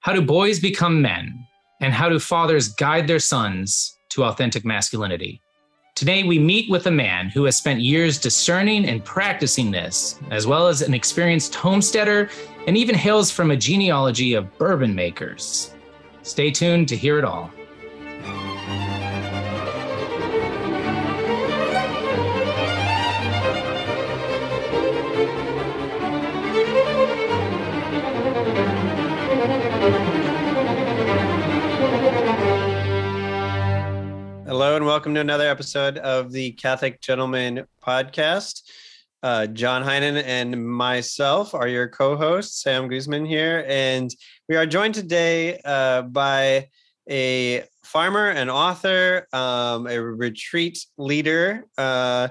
How do boys become men? And how do fathers guide their sons to authentic masculinity? Today, we meet with a man who has spent years discerning and practicing this, as well as an experienced homesteader and even hails from a genealogy of bourbon makers. Stay tuned to hear it all. And welcome to another episode of the Catholic Gentleman Podcast. Uh, John Heinen and myself are your co-hosts, Sam Guzman here, and we are joined today uh, by a farmer, an author, um, a retreat leader, uh,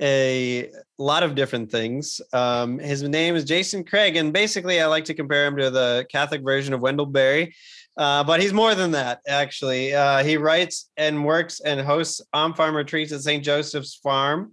a lot of different things. Um, his name is Jason Craig, and basically, I like to compare him to the Catholic version of Wendell Berry. Uh, but he's more than that, actually. Uh, he writes and works and hosts on farm retreats at St. Joseph's Farm.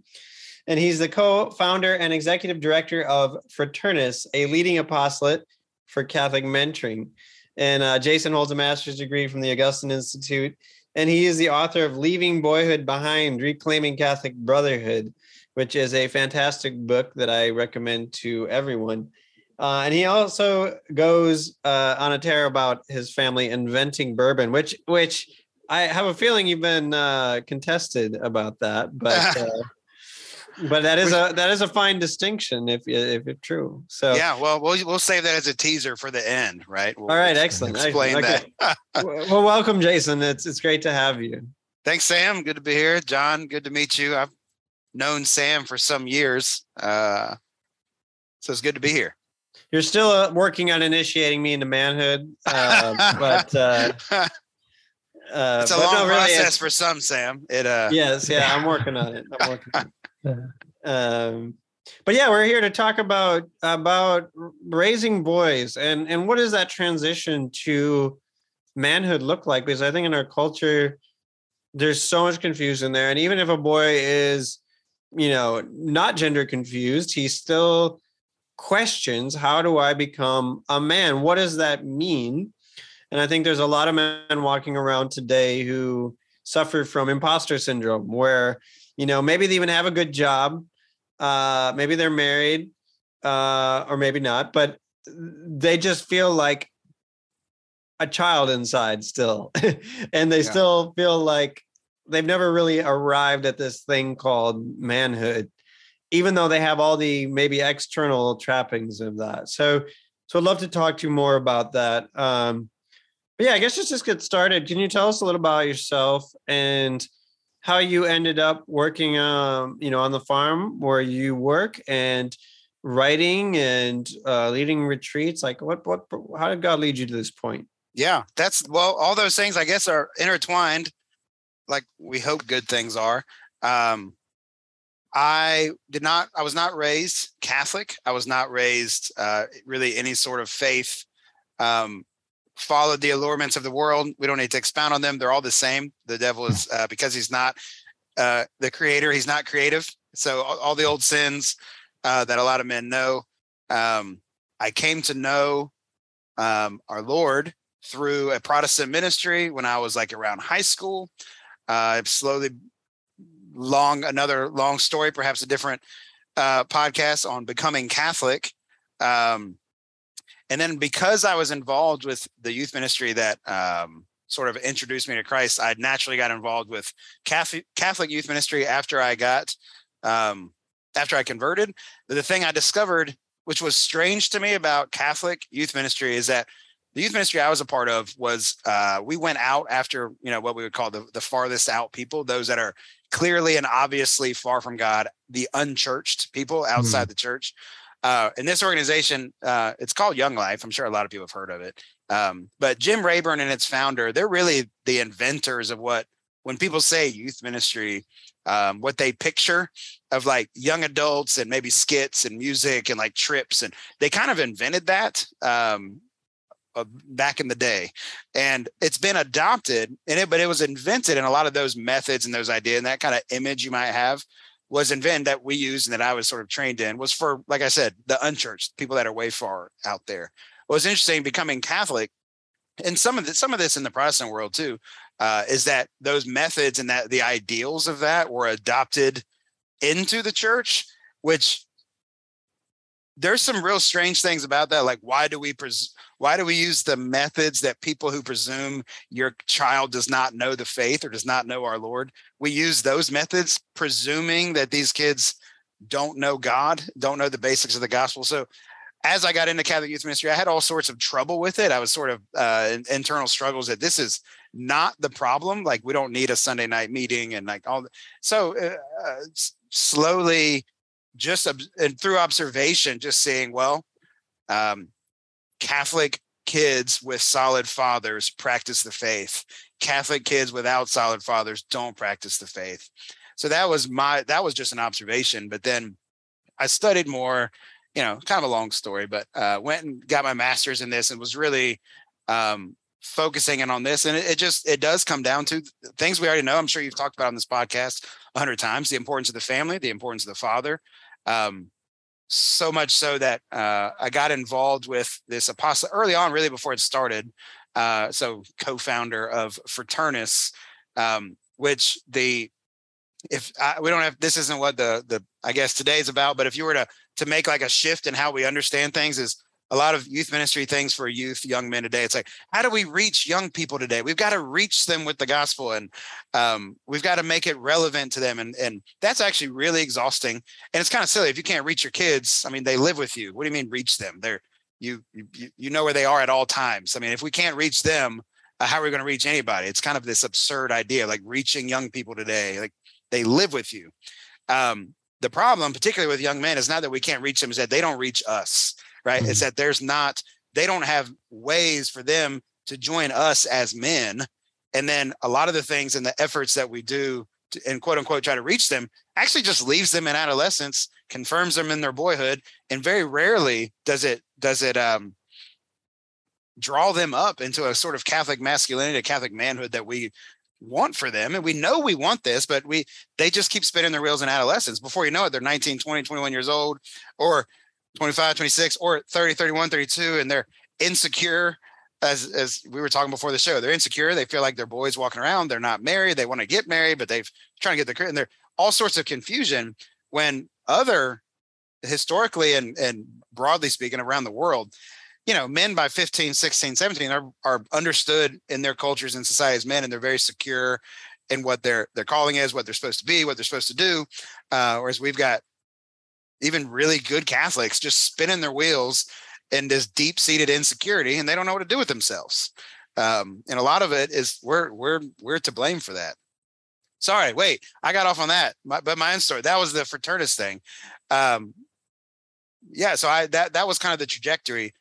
And he's the co founder and executive director of Fraternus, a leading apostolate for Catholic mentoring. And uh, Jason holds a master's degree from the Augustine Institute. And he is the author of Leaving Boyhood Behind Reclaiming Catholic Brotherhood, which is a fantastic book that I recommend to everyone. Uh, and he also goes uh, on a tear about his family inventing bourbon, which which I have a feeling you've been uh, contested about that, but uh, but that is a that is a fine distinction if if it's true. So yeah, well, we'll we'll save that as a teaser for the end, right? We'll, all right, excellent. Explain okay. that. well, welcome, Jason. It's it's great to have you. Thanks, Sam. Good to be here. John, good to meet you. I've known Sam for some years, uh, so it's good to be here you're still uh, working on initiating me into manhood, uh, but uh, uh, it's a long no, really, process for some, Sam. It uh, yes, yeah, I'm working on it. I'm working. On it. Um, but yeah, we're here to talk about about raising boys and and what does that transition to manhood look like? Because I think in our culture, there's so much confusion there, and even if a boy is, you know, not gender confused, he's still questions how do I become a man? What does that mean? And I think there's a lot of men walking around today who suffer from imposter syndrome, where, you know, maybe they even have a good job, uh, maybe they're married, uh, or maybe not, but they just feel like a child inside still. and they yeah. still feel like they've never really arrived at this thing called manhood even though they have all the maybe external trappings of that. So, so I'd love to talk to you more about that. Um, but yeah, I guess let's just get started. Can you tell us a little about yourself and how you ended up working, um, you know, on the farm where you work and writing and uh, leading retreats? Like, what, what, how did God lead you to this point? Yeah, that's well, all those things I guess are intertwined, like we hope good things are. Um, I did not, I was not raised Catholic. I was not raised uh, really any sort of faith. Um, followed the allurements of the world. We don't need to expound on them. They're all the same. The devil is, uh, because he's not uh, the creator, he's not creative. So all, all the old sins uh, that a lot of men know. Um, I came to know um, our Lord through a Protestant ministry when I was like around high school. Uh, I've slowly long another long story, perhaps a different uh, podcast on becoming Catholic. Um, and then because I was involved with the youth ministry that um, sort of introduced me to Christ, I naturally got involved with Catholic, youth ministry after I got um, after I converted. The thing I discovered, which was strange to me about Catholic youth ministry, is that the youth ministry I was a part of was uh, we went out after you know what we would call the the farthest out people, those that are clearly and obviously far from God, the unchurched people outside mm. the church. Uh, in this organization, uh, it's called Young Life. I'm sure a lot of people have heard of it. Um, but Jim Rayburn and its founder, they're really the inventors of what, when people say youth ministry, um, what they picture of like young adults and maybe skits and music and like trips. And they kind of invented that. Um, uh, back in the day and it's been adopted in it but it was invented and a lot of those methods and those ideas and that kind of image you might have was invented that we use and that i was sort of trained in was for like i said the unchurched people that are way far out there. What was interesting becoming catholic and some of the, some of this in the Protestant world too, uh, is that those methods and that the ideals of that were adopted into the church, which there's some real strange things about that. Like, why do we pres- why do we use the methods that people who presume your child does not know the faith or does not know our Lord? We use those methods, presuming that these kids don't know God, don't know the basics of the gospel. So, as I got into Catholic youth ministry, I had all sorts of trouble with it. I was sort of uh, internal struggles that this is not the problem. Like, we don't need a Sunday night meeting and like all. The, so, uh, uh, slowly just and through observation, just seeing, well, um, Catholic kids with solid fathers practice the faith. Catholic kids without solid fathers don't practice the faith. So that was my that was just an observation. But then I studied more, you know, kind of a long story, but uh, went and got my master's in this and was really um, focusing in on this. And it, it, just it does come down to things we already know. I'm sure you've talked about on this podcast a hundred times: the importance of the family, the importance of the father, um, so much so that uh, I got involved with this apostle early on, really before it started. Uh, so co-founder of Fraternus, um, which the if I, we don't have this isn't what the the I guess today is about, but if you were to to make like a shift in how we understand things is a lot of youth ministry things for youth, young men today. It's like, how do we reach young people today? We've got to reach them with the gospel and um, we've got to make it relevant to them. And, and that's actually really exhausting. And it's kind of silly if you can't reach your kids. I mean, they live with you. What do you mean reach them? They're you, you, you know where they are at all times. I mean, if we can't reach them, uh, how are we going to reach anybody? It's kind of this absurd idea, like reaching young people today, like they live with you. Um, the problem, particularly with young men, is not that we can't reach them, is that they don't reach us right? Mm-hmm. It's that there's not, they don't have ways for them to join us as men. And then a lot of the things and the efforts that we do to, and quote unquote try to reach them actually just leaves them in adolescence, confirms them in their boyhood, and very rarely does it does it um, draw them up into a sort of Catholic masculinity, a Catholic manhood that we want for them and we know we want this but we they just keep spinning their wheels in adolescence before you know it they're 19 20 21 years old or 25, 26, or 30, 31, 32, and they're insecure. As, as we were talking before the show, they're insecure. They feel like they're boys walking around. They're not married. They want to get married, but they've trying to get the and they're all sorts of confusion when other historically and, and broadly speaking around the world, you know, men by 15, 16, 17 are, are understood in their cultures and society as men, and they're very secure in what their their calling is, what they're supposed to be, what they're supposed to do. Uh, whereas we've got even really good Catholics just spinning their wheels in this deep seated insecurity and they don't know what to do with themselves. Um, and a lot of it is we're we're we're to blame for that. Sorry, wait, I got off on that. My, but my own story that was the fraternus thing. Um, yeah, so I that that was kind of the trajectory.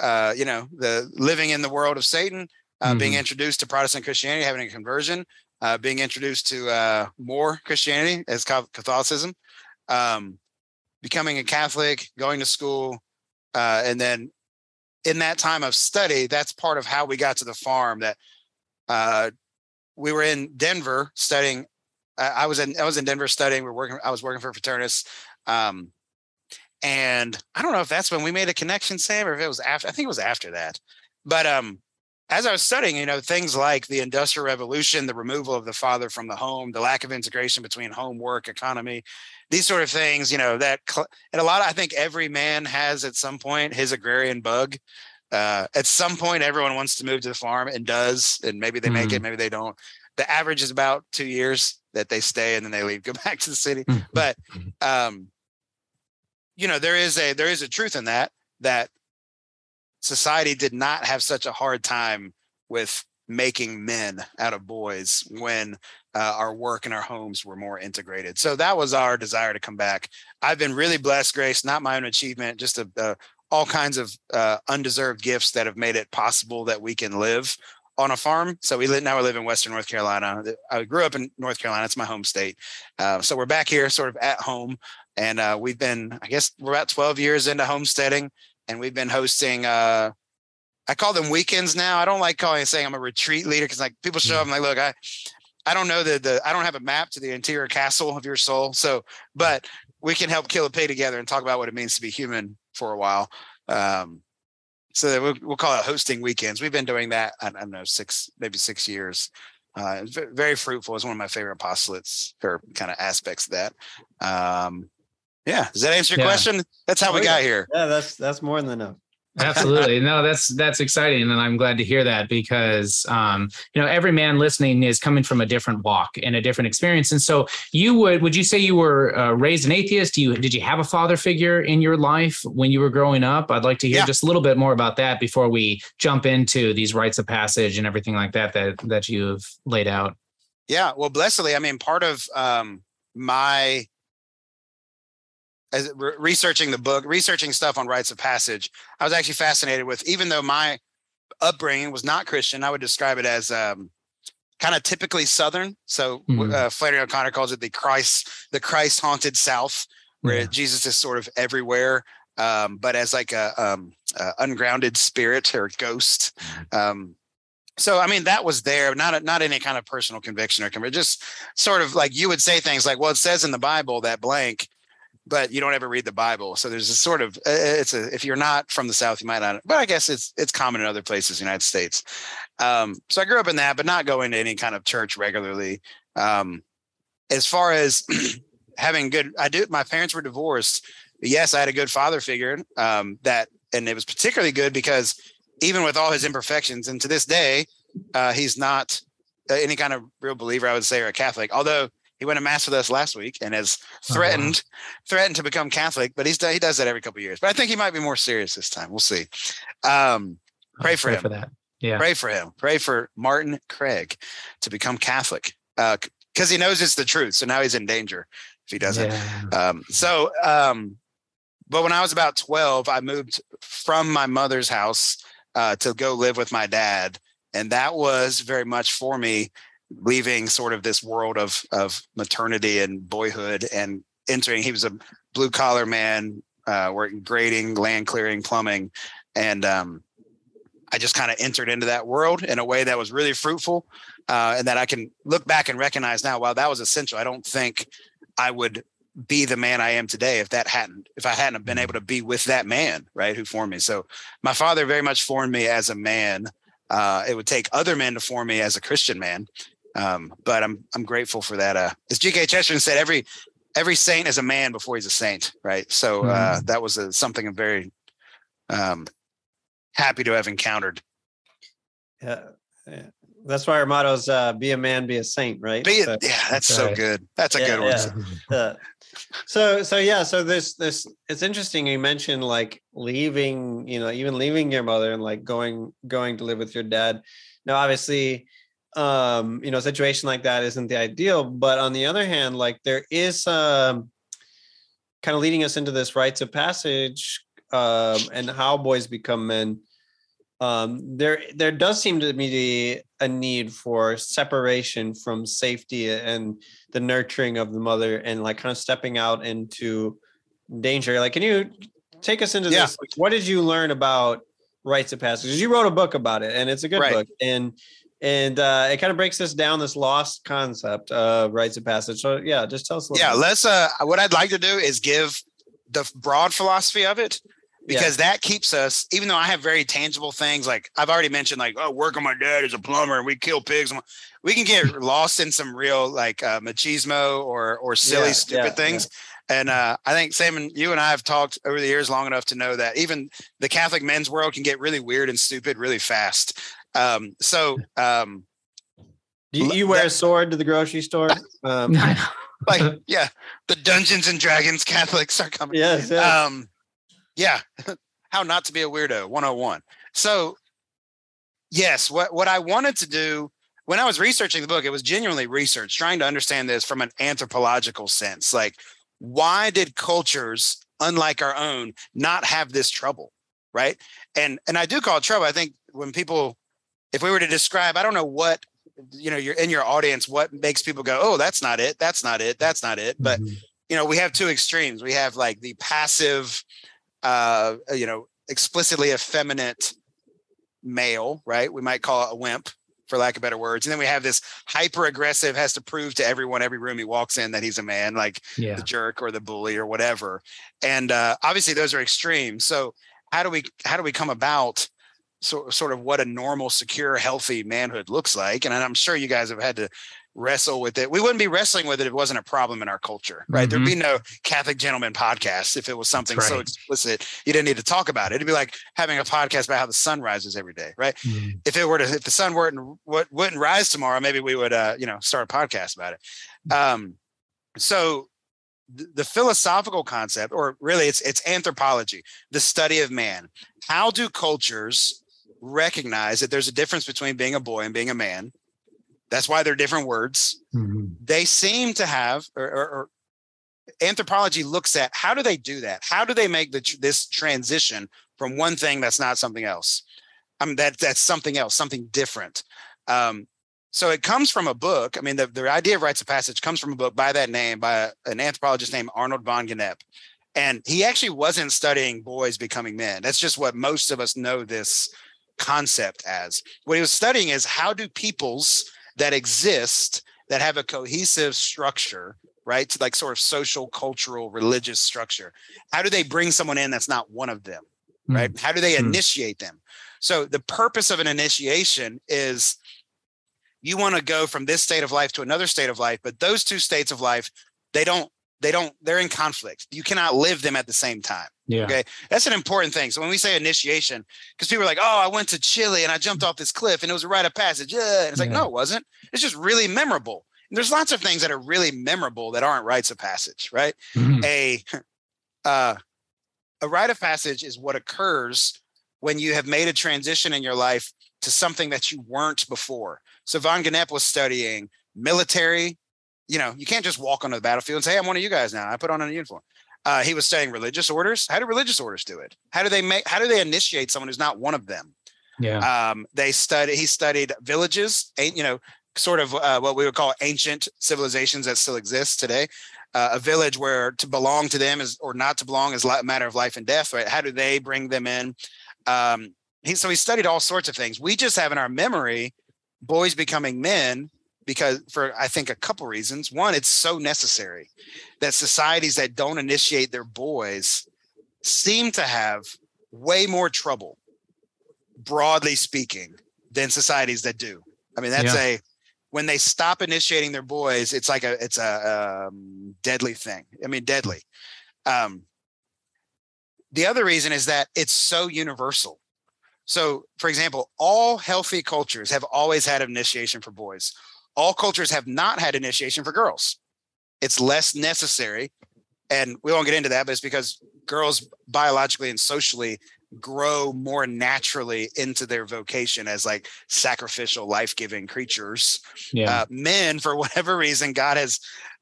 Uh, you know, the living in the world of Satan, uh, mm-hmm. being introduced to Protestant Christianity, having a conversion, uh, being introduced to uh, more Christianity as Catholicism, um, becoming a Catholic, going to school, uh, and then in that time of study, that's part of how we got to the farm. That uh, we were in Denver studying. I was in I was in Denver studying. We are working. I was working for Fraternus, um, and I don't know if that's when we made a connection, Sam, or if it was after. I think it was after that. But um, as I was studying, you know, things like the Industrial Revolution, the removal of the father from the home, the lack of integration between home, work, economy, these sort of things, you know, that and a lot of, I think every man has at some point his agrarian bug. Uh, at some point, everyone wants to move to the farm and does, and maybe they mm-hmm. make it, mm-hmm. maybe they don't. The average is about two years that they stay and then they leave, go back to the city. Mm-hmm. But, um, you know, there is a there is a truth in that that society did not have such a hard time with making men out of boys when uh, our work and our homes were more integrated. So that was our desire to come back. I've been really blessed, Grace, not my own achievement, just a, a, all kinds of uh, undeserved gifts that have made it possible that we can live on a farm. So we live now we live in Western North Carolina. I grew up in North Carolina. It's my home state. Uh, so we're back here sort of at home. And uh, we've been, I guess we're about 12 years into homesteading and we've been hosting uh, I call them weekends now. I don't like calling and saying I'm a retreat leader because like people show up and like, look, I I don't know the the I don't have a map to the interior castle of your soul. So, but we can help kill a pay together and talk about what it means to be human for a while. Um, so we'll, we'll call it hosting weekends. We've been doing that. I, I don't know six maybe six years. Uh, very fruitful. It's one of my favorite apostolates or kind of aspects of that. Um, yeah, does that answer your yeah. question? That's how oh, we yeah. got here. Yeah, that's that's more than enough. Absolutely. No, that's that's exciting, and I'm glad to hear that because um, you know every man listening is coming from a different walk and a different experience. And so, you would would you say you were uh, raised an atheist? Do you did you have a father figure in your life when you were growing up? I'd like to hear yeah. just a little bit more about that before we jump into these rites of passage and everything like that that that you've laid out. Yeah, well, blessedly, I mean, part of um, my as re- researching the book, researching stuff on rites of passage, I was actually fascinated with, even though my upbringing was not Christian, I would describe it as um, kind of typically Southern. So mm-hmm. uh, Flannery O'Connor calls it the Christ, the Christ haunted South, where yeah. Jesus is sort of everywhere, um, but as like a, um, a, ungrounded spirit or ghost. Mm-hmm. Um, so I mean that was there, not a, not any kind of personal conviction or conviction, just sort of like you would say things like, "Well, it says in the Bible that blank," but you don't ever read the Bible. So there's a sort of it's a if you're not from the South, you might not. But I guess it's it's common in other places, in the United States. Um, so I grew up in that, but not going to any kind of church regularly. Um, as far as having good, I do. My parents were divorced. Yes, I had a good father figure um, that, and it was particularly good because even with all his imperfections, and to this day, uh, he's not uh, any kind of real believer, I would say, or a Catholic. Although he went to mass with us last week and has uh-huh. threatened uh-huh. threatened to become Catholic, but he's he does that every couple years. But I think he might be more serious this time. We'll see. Um, pray for pray him. For that. Yeah. Pray for him. Pray for Martin Craig to become Catholic because uh, he knows it's the truth. So now he's in danger if he doesn't. Yeah. Um, so, um, but when I was about 12, I moved from my mother's house uh, to go live with my dad. And that was very much for me leaving sort of this world of of maternity and boyhood and entering he was a blue collar man uh, working grading land clearing plumbing. And um, i just kind of entered into that world in a way that was really fruitful uh, and that i can look back and recognize now while that was essential. I don't think i would be the man i am today if that hadn't if i hadn't been able to be with that man right who formed me. So my father very much formed me as a man. Uh, it would take other men to form me as a Christian man. Um, but I'm I'm grateful for that. Uh, as G.K. Chesterton said, every every saint is a man before he's a saint, right? So uh, mm. that was a, something I'm very um, happy to have encountered. Yeah, yeah. that's why our motto is uh, "Be a man, be a saint," right? Be a, so, yeah, that's, so right. good. That's a yeah, good one. Yeah. so so yeah, so this this it's interesting. You mentioned like leaving, you know, even leaving your mother and like going going to live with your dad. Now, obviously, um you know a situation like that isn't the ideal but on the other hand like there is um kind of leading us into this rites of passage um and how boys become men um there there does seem to be a need for separation from safety and the nurturing of the mother and like kind of stepping out into danger like can you take us into yeah. this like, what did you learn about rites of passage you wrote a book about it and it's a good right. book and and uh, it kind of breaks this down this lost concept of rites of passage. So yeah just tell us yeah let's uh what i'd like to do is give the broad philosophy of it because yeah. that keeps us even though i have very tangible things like i've already mentioned like oh work on my dad as a plumber and we kill pigs. We can get lost in some real like uh, machismo or or silly yeah, stupid yeah, things. and uh, I think Sam and you and I have talked over the years long enough to know that even the Catholic men's world can get really weird and stupid really fast. Um, so, um, do you, you wear that, a sword to the grocery store? Um, like, yeah, the Dungeons and Dragons Catholics are coming. Yes. yes. Um, yeah. How not to be a weirdo 101. So, yes, what, what I wanted to do when I was researching the book, it was genuinely research, trying to understand this from an anthropological sense. Like, why did cultures unlike our own not have this trouble? Right. And and I do call it trouble. I think when people if we were to describe, I don't know what you know, you're in your audience, what makes people go, oh, that's not it, that's not it, that's not it. But mm-hmm. you know, we have two extremes. We have like the passive, uh, you know, explicitly effeminate male, right? We might call it a wimp, for lack of better words. And then we have this hyper aggressive, has to prove to everyone, every room he walks in, that he's a man, like yeah. the jerk or the bully or whatever. And uh, obviously, those are extremes. So how do we how do we come about so, sort of what a normal, secure, healthy manhood looks like? And I'm sure you guys have had to wrestle with it. We wouldn't be wrestling with it if it wasn't a problem in our culture, right? Mm-hmm. There'd be no Catholic gentleman podcast if it was something right. so explicit you didn't need to talk about it. It'd be like having a podcast about how the sun rises every day, right? Mm-hmm. If it were to, if the sun weren't wouldn't rise tomorrow, maybe we would, uh, you know, start a podcast about it. Um, so the philosophical concept or really it's it's anthropology the study of man how do cultures recognize that there's a difference between being a boy and being a man that's why they're different words mm-hmm. they seem to have or, or, or, anthropology looks at how do they do that how do they make the, this transition from one thing that's not something else i mean that that's something else something different um, so it comes from a book. I mean, the, the idea of rites of passage comes from a book by that name, by an anthropologist named Arnold von Gennep. And he actually wasn't studying boys becoming men. That's just what most of us know this concept as. What he was studying is how do peoples that exist that have a cohesive structure, right? Like sort of social, cultural, religious structure. How do they bring someone in that's not one of them? Right? Mm. How do they mm. initiate them? So the purpose of an initiation is you want to go from this state of life to another state of life but those two states of life they don't they don't they're in conflict you cannot live them at the same time yeah okay that's an important thing so when we say initiation because people are like oh i went to chile and i jumped off this cliff and it was a rite of passage yeah. and it's like yeah. no it wasn't it's just really memorable and there's lots of things that are really memorable that aren't rites of passage right mm-hmm. a uh a rite of passage is what occurs when you have made a transition in your life to something that you weren't before so Von Gennep was studying military. You know, you can't just walk onto the battlefield and say, hey, I'm one of you guys now. I put on a uniform. Uh, he was studying religious orders. How do religious orders do it? How do they make? How do they initiate someone who's not one of them? Yeah. Um, they study. He studied villages. You know, sort of uh, what we would call ancient civilizations that still exist today. Uh, a village where to belong to them is or not to belong is a matter of life and death. Right? How do they bring them in? Um, he so he studied all sorts of things. We just have in our memory boys becoming men because for I think a couple reasons. One, it's so necessary that societies that don't initiate their boys seem to have way more trouble, broadly speaking, than societies that do. I mean, that's yeah. a when they stop initiating their boys, it's like a it's a um, deadly thing. I mean, deadly. Um, the other reason is that it's so universal. So, for example, all healthy cultures have always had initiation for boys. All cultures have not had initiation for girls. It's less necessary. And we won't get into that, but it's because girls biologically and socially grow more naturally into their vocation as like sacrificial, life giving creatures. Yeah. Uh, men, for whatever reason, God has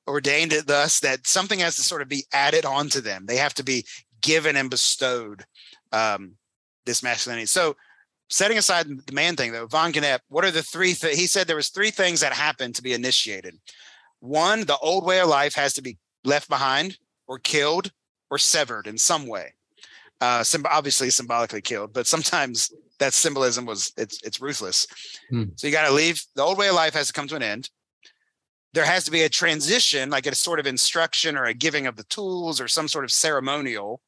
ordained it thus that something has to sort of be added onto them. They have to be given and bestowed. Um, this masculinity. So setting aside the man thing though, Von Gennep, what are the three th- he said there was three things that happened to be initiated. One, the old way of life has to be left behind or killed or severed in some way. Uh, obviously symbolically killed, but sometimes that symbolism was it's it's ruthless. Hmm. So you got to leave. The old way of life has to come to an end. There has to be a transition, like a sort of instruction or a giving of the tools or some sort of ceremonial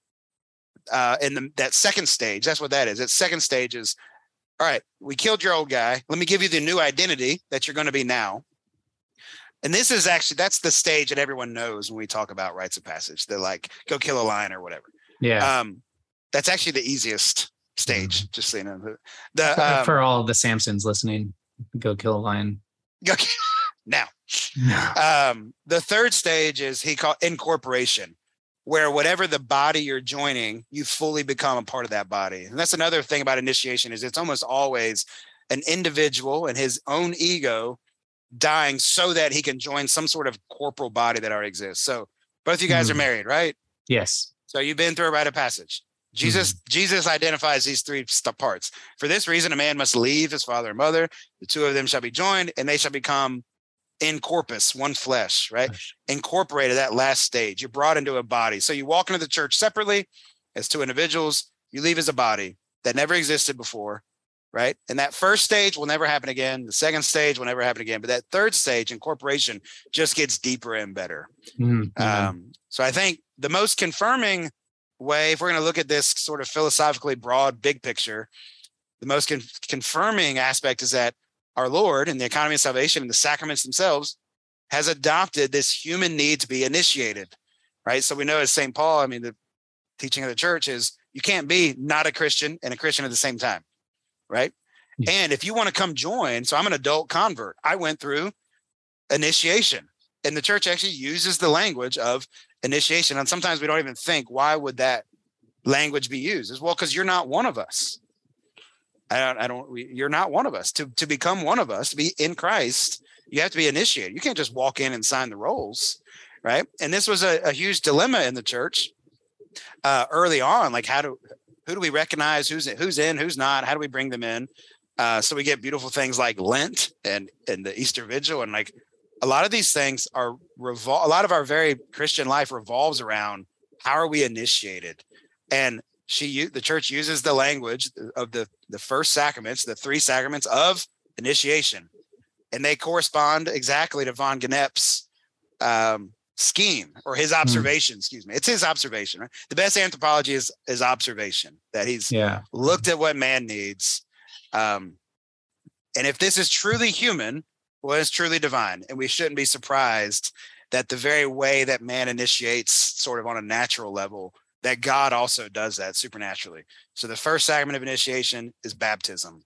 uh, in the, that second stage, that's what that is. That second stage is, all right, we killed your old guy. Let me give you the new identity that you're going to be now. And this is actually that's the stage that everyone knows when we talk about rites of passage. They're like, go kill a lion or whatever. Yeah. Um, that's actually the easiest stage. Mm-hmm. Just so you know. The, um, for all the Samsons listening, go kill a lion. Go kill, now. um, the third stage is he called incorporation where whatever the body you're joining, you fully become a part of that body. And that's another thing about initiation is it's almost always an individual and his own ego dying so that he can join some sort of corporal body that already exists. So both you guys mm. are married, right? Yes. So you've been through a rite of passage. Jesus, mm. Jesus identifies these three parts. For this reason, a man must leave his father and mother. The two of them shall be joined, and they shall become in corpus, one flesh, right? Incorporated that last stage. You're brought into a body. So you walk into the church separately as two individuals, you leave as a body that never existed before, right? And that first stage will never happen again. The second stage will never happen again. But that third stage, incorporation, just gets deeper and better. Mm-hmm. Um, so I think the most confirming way, if we're going to look at this sort of philosophically broad, big picture, the most con- confirming aspect is that our Lord and the economy of salvation and the sacraments themselves has adopted this human need to be initiated, right? So we know as St. Paul, I mean, the teaching of the church is you can't be not a Christian and a Christian at the same time, right? Yeah. And if you want to come join, so I'm an adult convert, I went through initiation, and the church actually uses the language of initiation. And sometimes we don't even think, why would that language be used? As well, because you're not one of us. I don't, I don't, you're not one of us. To, to become one of us, to be in Christ, you have to be initiated. You can't just walk in and sign the rolls, right? And this was a, a huge dilemma in the church uh, early on. Like, how do, who do we recognize? Who's who's in? Who's not? How do we bring them in? Uh, so we get beautiful things like Lent and and the Easter Vigil, and like a lot of these things are revol. A lot of our very Christian life revolves around how are we initiated, and she the church uses the language of the the first sacraments, the three sacraments of initiation, and they correspond exactly to von Gennep's um, scheme or his hmm. observation. Mm. Excuse me, it's his observation. Right? The best anthropology is is observation that he's yeah. looked at what man needs, um, and if this is truly human, well, it's truly divine, and we shouldn't be surprised that the very way that man initiates, sort of on a natural level, that God also does that supernaturally. So the first sacrament of initiation is baptism.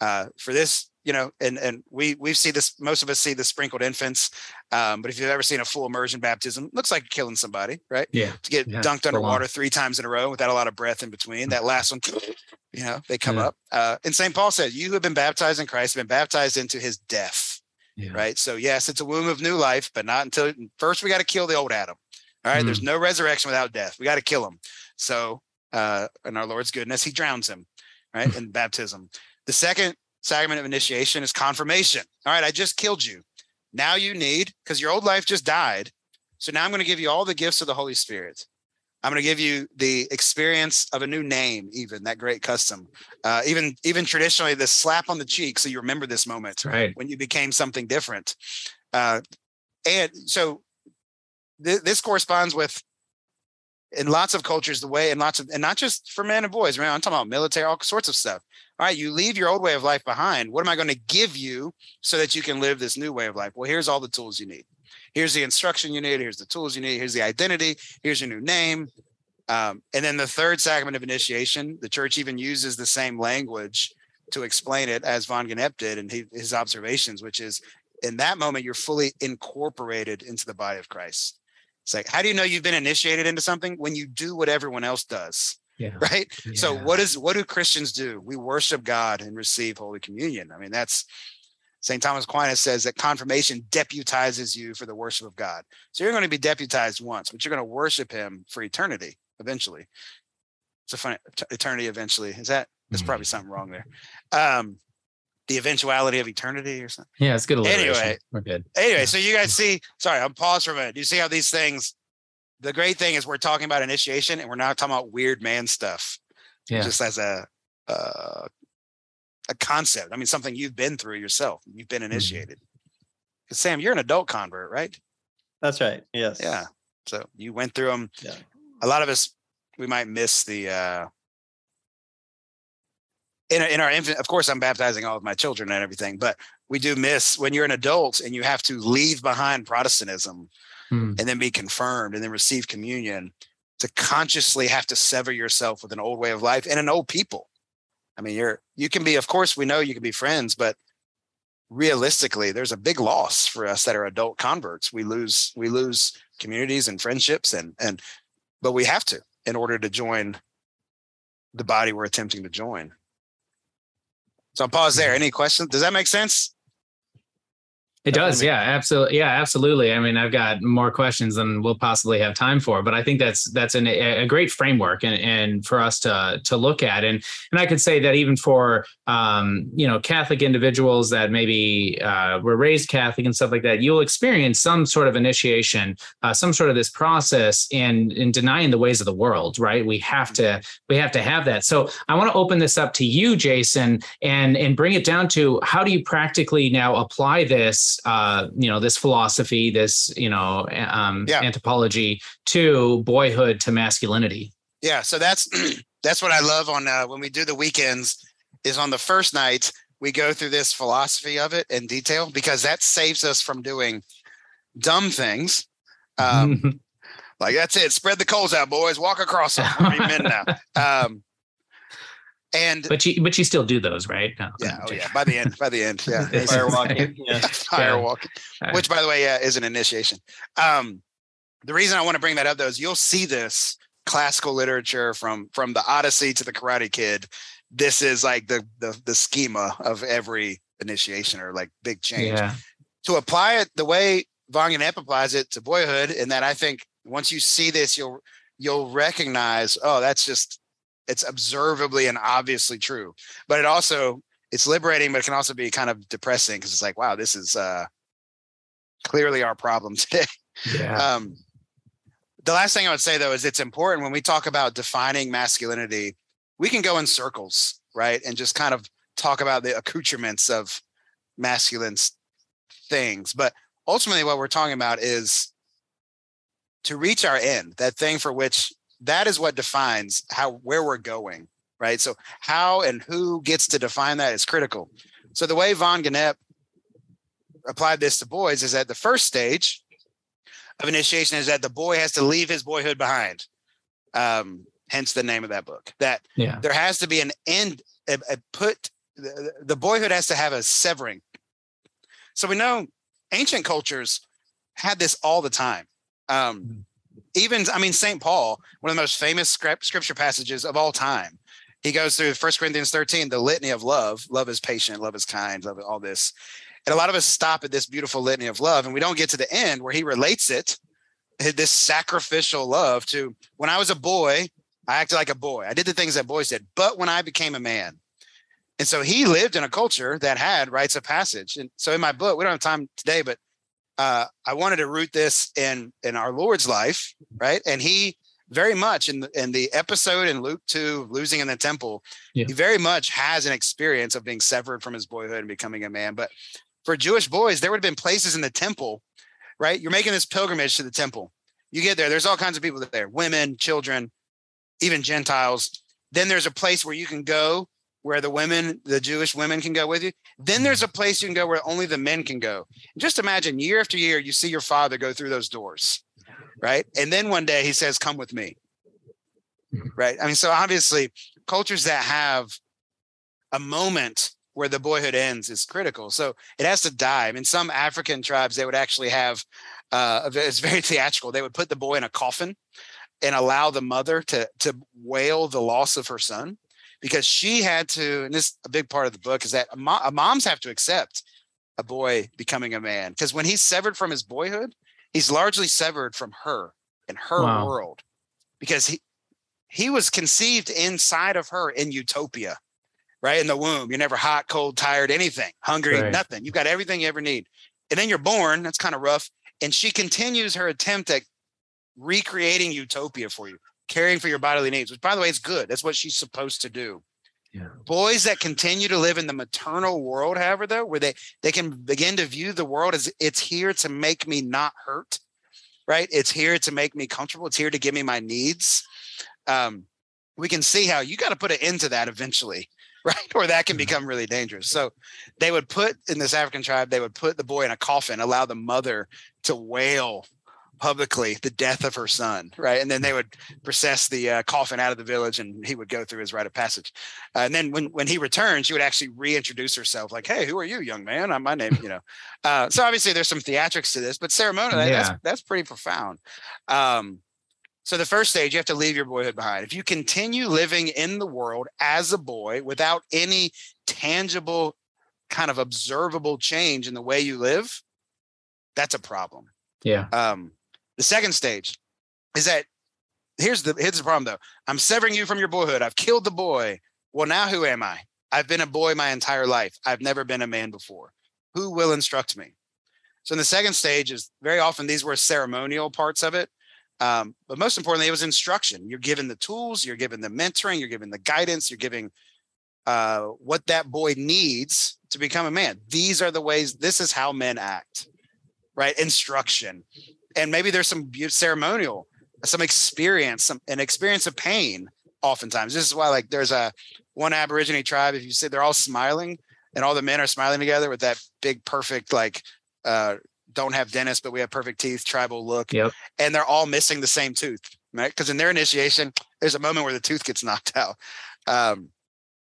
Uh, for this, you know, and and we we see this. Most of us see the sprinkled infants, um, but if you've ever seen a full immersion baptism, looks like killing somebody, right? Yeah. To get yeah, dunked underwater three times in a row without a lot of breath in between. That last one, you know, they come yeah. up. Uh, and St. Paul said, "You who have been baptized in Christ, have been baptized into His death." Yeah. Right. So yes, it's a womb of new life, but not until first we got to kill the old Adam. All right. Mm. There's no resurrection without death. We got to kill him. So, uh, in our Lord's goodness, He drowns him, right, in baptism. The second sacrament of initiation is confirmation. All right, I just killed you. Now you need, because your old life just died. So now I'm going to give you all the gifts of the Holy Spirit. I'm going to give you the experience of a new name, even that great custom. Uh, even even traditionally, the slap on the cheek, so you remember this moment right. when you became something different. Uh, and so th- this corresponds with in lots of cultures the way and lots of and not just for men and boys right i'm talking about military all sorts of stuff. All right you leave your old way of life behind. What am i going to give you so that you can live this new way of life? Well here's all the tools you need. Here's the instruction you need. Here's the tools you need. Here's the identity. Here's your new name. Um, and then the third sacrament of initiation the church even uses the same language to explain it as von Gennep did in his observations which is in that moment you're fully incorporated into the body of christ it's like, how do you know you've been initiated into something when you do what everyone else does? Yeah. Right. Yeah. So what is what do Christians do? We worship God and receive Holy Communion. I mean, that's St. Thomas Aquinas says that confirmation deputizes you for the worship of God. So you're going to be deputized once, but you're going to worship him for eternity eventually. It's a funny eternity eventually. Is that there's mm-hmm. probably something wrong there. Um, the eventuality of eternity or something. Yeah, it's good. Anyway, we're good. Anyway, so you guys see, sorry, I'm paused for a minute. You see how these things, the great thing is we're talking about initiation and we're not talking about weird man stuff. Yeah. Just as a, uh, a concept. I mean, something you've been through yourself. You've been mm-hmm. initiated. Mm-hmm. Sam, you're an adult convert, right? That's right. Yes. Yeah. So you went through them. Yeah. A lot of us, we might miss the, uh, in, in our infant, of course, I'm baptizing all of my children and everything, but we do miss when you're an adult and you have to leave behind Protestantism hmm. and then be confirmed and then receive communion to consciously have to sever yourself with an old way of life and an old people. I mean, you're you can be, of course, we know you can be friends, but realistically, there's a big loss for us that are adult converts. We lose we lose communities and friendships and and but we have to in order to join the body we're attempting to join. So I'll pause there. Any questions? Does that make sense? It does, yeah, absolutely, yeah, absolutely. I mean, I've got more questions than we'll possibly have time for, but I think that's that's an, a great framework and, and for us to to look at, and and I could say that even for um, you know Catholic individuals that maybe uh, were raised Catholic and stuff like that, you'll experience some sort of initiation, uh, some sort of this process in in denying the ways of the world, right? We have to we have to have that. So I want to open this up to you, Jason, and and bring it down to how do you practically now apply this uh, you know this philosophy, this you know um, yeah. anthropology to boyhood to masculinity. Yeah, so that's that's what I love on uh, when we do the weekends. Is on the first night we go through this philosophy of it in detail because that saves us from doing dumb things. Um, like that's it. Spread the coals out, boys. Walk across them. Now. Um, and but you but you still do those, right? No, yeah, oh yeah. By the end, by the end, yeah. Fire walking, yeah. Fire yeah. which by the way, yeah, is an initiation. Um, the reason I want to bring that up though is you'll see this classical literature from from the Odyssey to the Karate Kid. This is like the the the schema of every initiation or like big change. Yeah. To apply it the way Von Gennep applies it to boyhood, and that I think once you see this, you'll you'll recognize, oh, that's just it's observably and obviously true. But it also it's liberating, but it can also be kind of depressing because it's like, wow, this is uh clearly our problem today. Yeah. Um, the last thing I would say though is it's important when we talk about defining masculinity, we can go in circles, right? And just kind of talk about the accoutrements of masculine things. But ultimately, what we're talking about is to reach our end, that thing for which that is what defines how where we're going, right? So how and who gets to define that is critical. So the way Von Gennep applied this to boys is that the first stage of initiation is that the boy has to leave his boyhood behind. Um, hence the name of that book. That yeah. there has to be an end, a, a put the, the boyhood has to have a severing. So we know ancient cultures had this all the time. Um, mm-hmm. Even, I mean, St. Paul, one of the most famous scripture passages of all time, he goes through First Corinthians 13, the litany of love. Love is patient, love is kind, love all this. And a lot of us stop at this beautiful litany of love, and we don't get to the end where he relates it, eh, this sacrificial love, to when I was a boy, I acted like a boy. I did the things that boys did. But when I became a man, and so he lived in a culture that had rites of passage. And so in my book, we don't have time today, but uh, I wanted to root this in in our Lord's life, right? And he very much in the, in the episode in Luke 2, losing in the temple, yeah. he very much has an experience of being severed from his boyhood and becoming a man. But for Jewish boys, there would have been places in the temple, right? You're making this pilgrimage to the temple. You get there, there's all kinds of people there women, children, even Gentiles. Then there's a place where you can go where the women, the Jewish women can go with you. Then there's a place you can go where only the men can go. just imagine year after year, you see your father go through those doors, right? And then one day he says, Come with me, right? I mean, so obviously, cultures that have a moment where the boyhood ends is critical. So it has to die. I mean, some African tribes they would actually have uh, it's very theatrical. They would put the boy in a coffin and allow the mother to to wail the loss of her son because she had to. And this a big part of the book is that moms have to accept a boy becoming a man because when he's severed from his boyhood, he's largely severed from her and her wow. world because he he was conceived inside of her in utopia right in the womb. You're never hot, cold, tired, anything, hungry, right. nothing. You've got everything you ever need. And then you're born. That's kind of rough. And she continues her attempt at recreating utopia for you, caring for your bodily needs, which by the way is good. That's what she's supposed to do. Yeah. Boys that continue to live in the maternal world, however, though, where they they can begin to view the world as it's here to make me not hurt, right? It's here to make me comfortable. It's here to give me my needs. Um, we can see how you got to put an end to that eventually right? Or that can become really dangerous. So they would put in this African tribe, they would put the boy in a coffin, allow the mother to wail publicly the death of her son, right? And then they would process the uh, coffin out of the village, and he would go through his rite of passage. Uh, and then when when he returned, she would actually reintroduce herself, like, "Hey, who are you, young man? I'm my name." You know. Uh, so obviously, there's some theatrics to this, but ceremonially, yeah. that's that's pretty profound. Um, so the first stage, you have to leave your boyhood behind. If you continue living in the world as a boy without any tangible, kind of observable change in the way you live, that's a problem. Yeah. Um, the second stage is that here's the here's the problem though. I'm severing you from your boyhood. I've killed the boy. Well, now who am I? I've been a boy my entire life. I've never been a man before. Who will instruct me? So in the second stage is very often these were ceremonial parts of it. Um, but most importantly, it was instruction. You're given the tools, you're given the mentoring, you're given the guidance, you're giving uh, what that boy needs to become a man. These are the ways, this is how men act, right? Instruction. And maybe there's some ceremonial some experience, some an experience of pain. Oftentimes, this is why like there's a one Aborigine tribe. If you say they're all smiling and all the men are smiling together with that big perfect like uh don't have dentists but we have perfect teeth tribal look Yep. and they're all missing the same tooth right because in their initiation there's a moment where the tooth gets knocked out um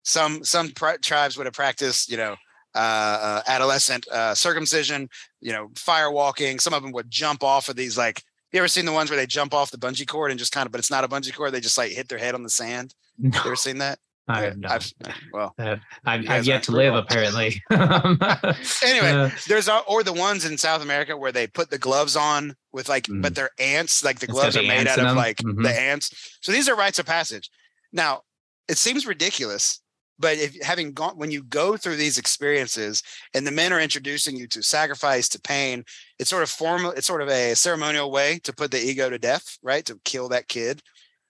some some pri- tribes would have practiced you know uh, uh adolescent uh circumcision you know fire walking some of them would jump off of these like you ever seen the ones where they jump off the bungee cord and just kind of but it's not a bungee cord they just like hit their head on the sand you ever seen that I have not. I've, well I've, I've, I've yet to live, apparently. anyway Uh, there's or the ones in South America where they put the gloves on with like, Mm. but they're ants. Like the gloves are made out of them. like Mhm. the ants. So these are rites of passage. Now, it seems ridiculous, but if having gone when you go through these experiences and the men are introducing you to sacrifice, to pain, it's sort of formal. It's sort of a ceremonial way to put the ego to death, right? To kill that kid,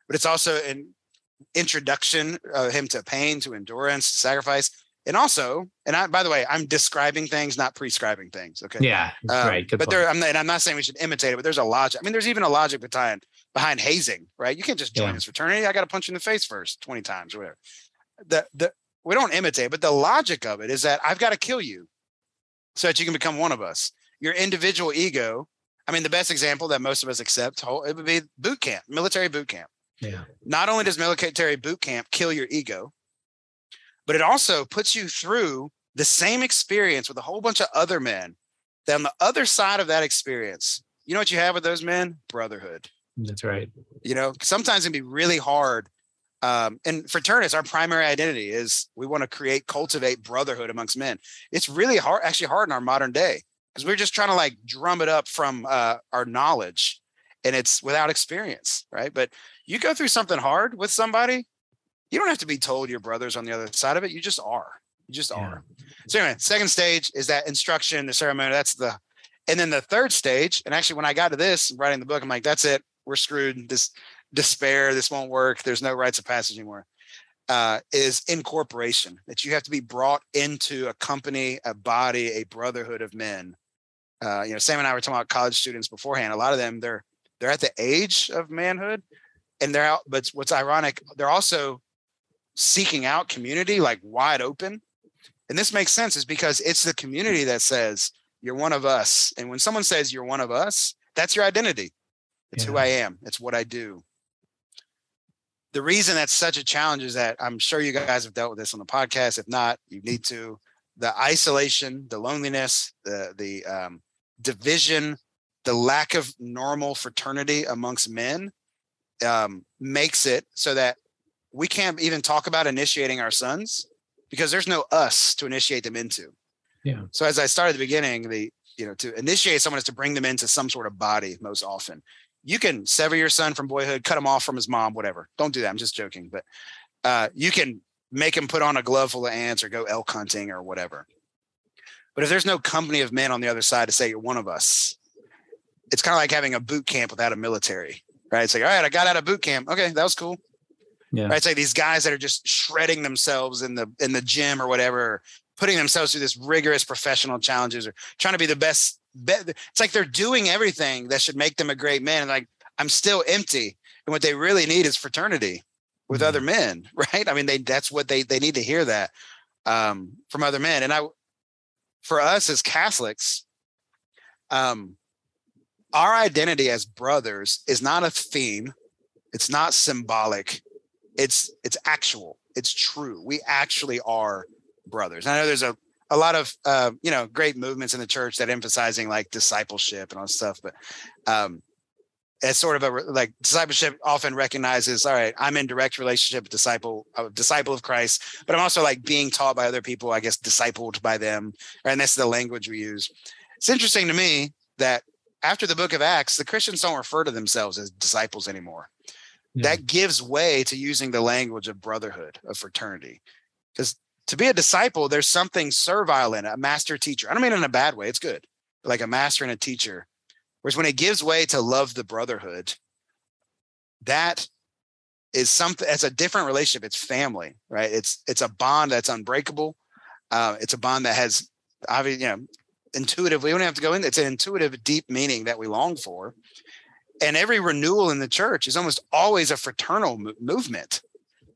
but it's also an introduction of him to pain, to endurance, to sacrifice. And also, and I, by the way, I'm describing things, not prescribing things. Okay. yeah, Um, right. Good but point. there, I'm not, and I'm not saying we should imitate it, but there's a logic. I mean, there's even a logic behind behind hazing, right? You can't just join Yeah. this fraternity. I got to punch you in the face first 20 times or whatever. The the we don't imitate, but the logic of it is that I've got to kill you so that you can become one of us. Your individual ego. I mean, the best example that most of us accept it would be boot camp, military boot camp. yeah. Not only does military boot camp kill your ego, but it also puts you through the same experience with a whole bunch of other men. That on the other side of that experience, you know what you have with those men? Brotherhood. That's right. You know, sometimes it can be really hard. Um, and Fraternus, our primary identity is we want to create, cultivate brotherhood amongst men. It's really hard, actually hard in our modern day because we're just trying to like drum it up from uh, our knowledge and it's without experience, right? But you go through something hard with somebody, you don't have to be told your brother's on the other side of it. You just are. You just Yeah. are. So anyway, second stage is that instruction, the ceremony. That's the, and then the third stage. And actually, when I got to this, writing the book, I'm like, that's it. We're screwed. This despair. This won't work. There's no rites of passage anymore. Uh, is incorporation that you have to be brought into a company, a body, a brotherhood of men. Uh, you know, Sam and I were talking about college students beforehand. A lot of them, they're they're at the age of manhood, and they're out. But what's ironic, they're also seeking out community like wide open. And this makes sense is because it's the community that says you're one of us. And when someone says you're one of us, that's your identity. It's who I am. It's what I do. The reason that's such a challenge is that I'm sure you guys have dealt with this on the podcast. If not, you need to. The isolation, the loneliness, the the um, division, the lack of normal fraternity amongst men um, makes it so that we can't even talk about initiating our sons because there's no us to initiate them into. Yeah. So as I started at the beginning, the you know to initiate someone is to bring them into some sort of body most often. You can sever your son from boyhood, cut him off from his mom, whatever. Don't do that. I'm just joking, but uh, you can make him put on a glove full of ants or go elk hunting or whatever. But if there's no company of men on the other side to say you're one of us, it's kind of like having a boot camp without a military, right? It's like, all right, I got out of boot camp. Okay, that was cool. Yeah. Right? It's like these guys that are just shredding themselves in the in the gym or whatever, putting themselves through this rigorous professional challenges or trying to be the best. It's like they're doing everything that should make them a great man. And like I'm still empty, and what they really need is fraternity with Mhm. other men, right? I mean, they that's what they they need to hear that um, from other men. And I, for us as Catholics, um, our identity as brothers is not a theme. It's not symbolic. It's it's actual. It's true. We actually are brothers. I know there's a a lot of uh, you know great movements in the church that emphasizing like discipleship and all this stuff, but um, it's sort of a like discipleship often recognizes all right i'm in direct relationship with disciple a disciple of christ but i'm also like being taught by other people i guess discipled by them and that's the language we use it's interesting to me that after the book of acts the christians don't refer to themselves as disciples anymore Yeah. that gives way to using the language of brotherhood of fraternity because to be a disciple there's something servile in it a master teacher i don't mean in a bad way it's good like a master and a teacher Whereas when it gives way to love the brotherhood, that is something. It's a different relationship. It's family, right? It's it's a bond that's unbreakable. Uh, it's a bond that has, obviously, you know, intuitive. We don't have to go in. It's an intuitive, deep meaning that we long for, and every renewal in the church is almost always a fraternal mo- movement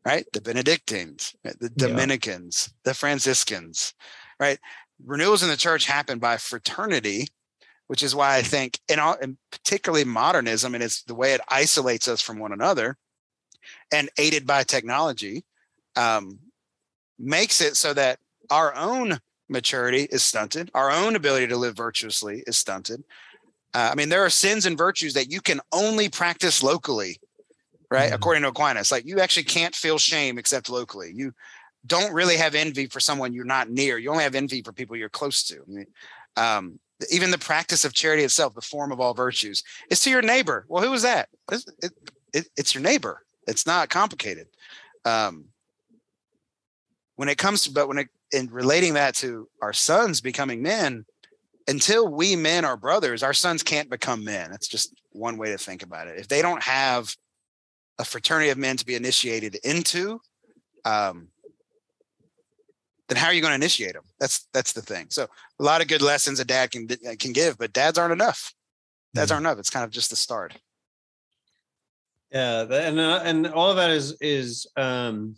right? The benedictines the dominicans yeah. the franciscans right? Renewals in the church happen by fraternity which is why i think in, all, in particularly modernism and it's the way it isolates us from one another and aided by technology um, makes it so that our own maturity is stunted our own ability to live virtuously is stunted. Uh, I mean, there are sins and virtues that you can only practice locally, right? Mm-hmm. According to Aquinas, like you actually can't feel shame except locally. You don't really have envy for someone you're not near. You only have envy for people you're close to. I mean, um, even the practice of charity itself, the form of all virtues, is to your neighbor. Well, who is that? It, it, it, it's your neighbor. It's not complicated. Um, when it comes to, but when it in relating that to our sons becoming men, until we men are brothers, our sons can't become men. That's just one way to think about it. If they don't have a fraternity of men to be initiated into, um, then how are you going to initiate them? That's that's the thing. So a lot of good lessons a dad can can give, but dads aren't enough. Dads mm-hmm. aren't enough. It's kind of just the start. Yeah, and uh, and all of that is is um,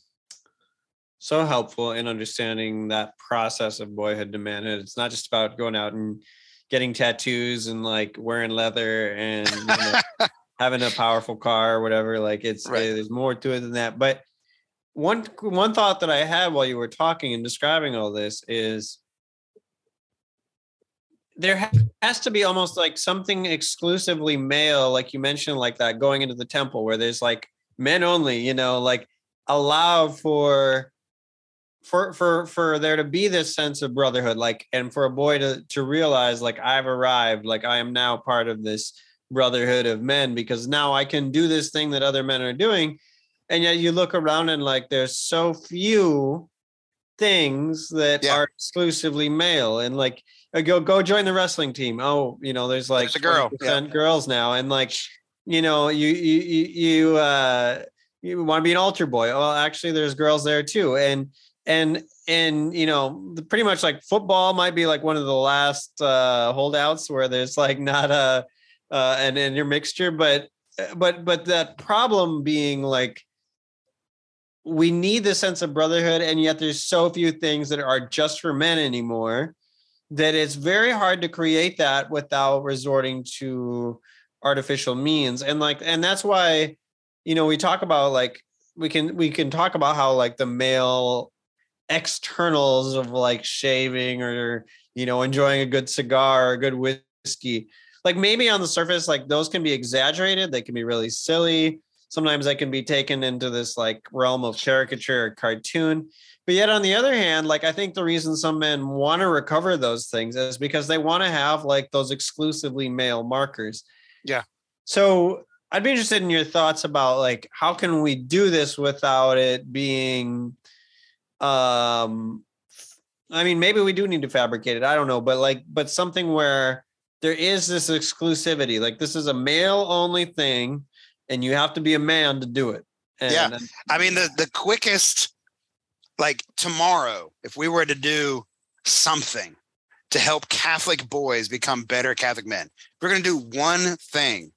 so helpful in understanding that process of boyhood to manhood. It's not just about going out and getting tattoos and like wearing leather and you know, having a powerful car or whatever. Like it's right. Eh, there's more to it than that. But one one thought that I had while you were talking and describing all this is there has to be almost like something exclusively male, like you mentioned, like that going into the temple where there's like men only, you know, like allow for for for for there to be this sense of brotherhood like and for a boy to to realize like i've arrived like i am now part of this brotherhood of men because now i can do this thing that other men are doing. And yet you look around and like there's so few things that yeah. are exclusively male. And like uh, go go join the wrestling team. Oh you know there's like there's a girl. Yeah. girls now. And like you know you you you uh you want to be an altar boy. Well actually there's girls there too. And and and you know pretty much like football might be like one of the last uh holdouts where there's like not a uh and and your mixture but but but that problem being like we need the sense of brotherhood and yet there's so few things that are just for men anymore that it's very hard to create that without resorting to artificial means. And like and that's why you know we talk about like we can we can talk about how like the male externals of like shaving or you know enjoying a good cigar or a good whiskey like maybe on the surface like those can be exaggerated they can be really silly. Sometimes they can be taken into this like realm of caricature or cartoon. But yet on the other hand like i think the reason some men want to recover those things is because they want to have like those exclusively male markers. Yeah. So i'd be interested in your thoughts about like how can we do this without it being um i mean maybe we do need to fabricate it i don't know but like but something where there is this exclusivity like this is a male only thing and you have to be a man to do it and, yeah i mean the the quickest like tomorrow if we were to do something to help catholic boys become better catholic men we're going to do one thing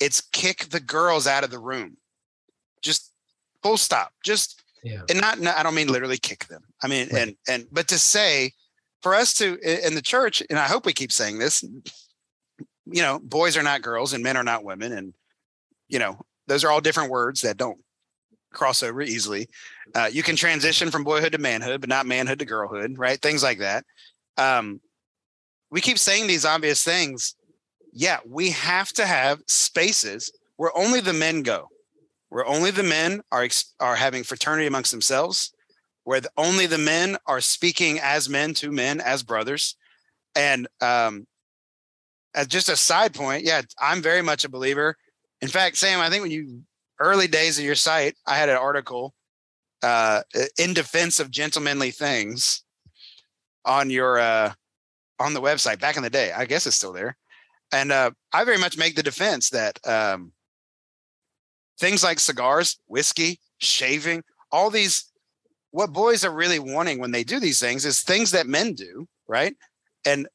it's kick the girls out of the room just full stop just yeah. and not, not, i don't mean literally kick them i mean right. and and but to say for us to in the church and i hope we keep saying this you know boys are not girls and men are not women and you know those are all different words that don't cross over easily. Uh, you can transition from boyhood to manhood but not manhood to girlhood right? Things like that. Um, we keep saying these obvious things. Yeah we have to have spaces where only the men go where only the men are are having fraternity amongst themselves, where the, only the men are speaking as men to men as brothers, and um, as just a side point, yeah, I'm very much a believer. In fact, Sam, I think when you early days of your site, I had an article uh, in defense of gentlemanly things on your uh, on the website back in the day. I guess it's still there, and uh, I very much make the defense that um, things like cigars, whiskey, shaving, all these what boys are really wanting when they do these things is things that men do, right? And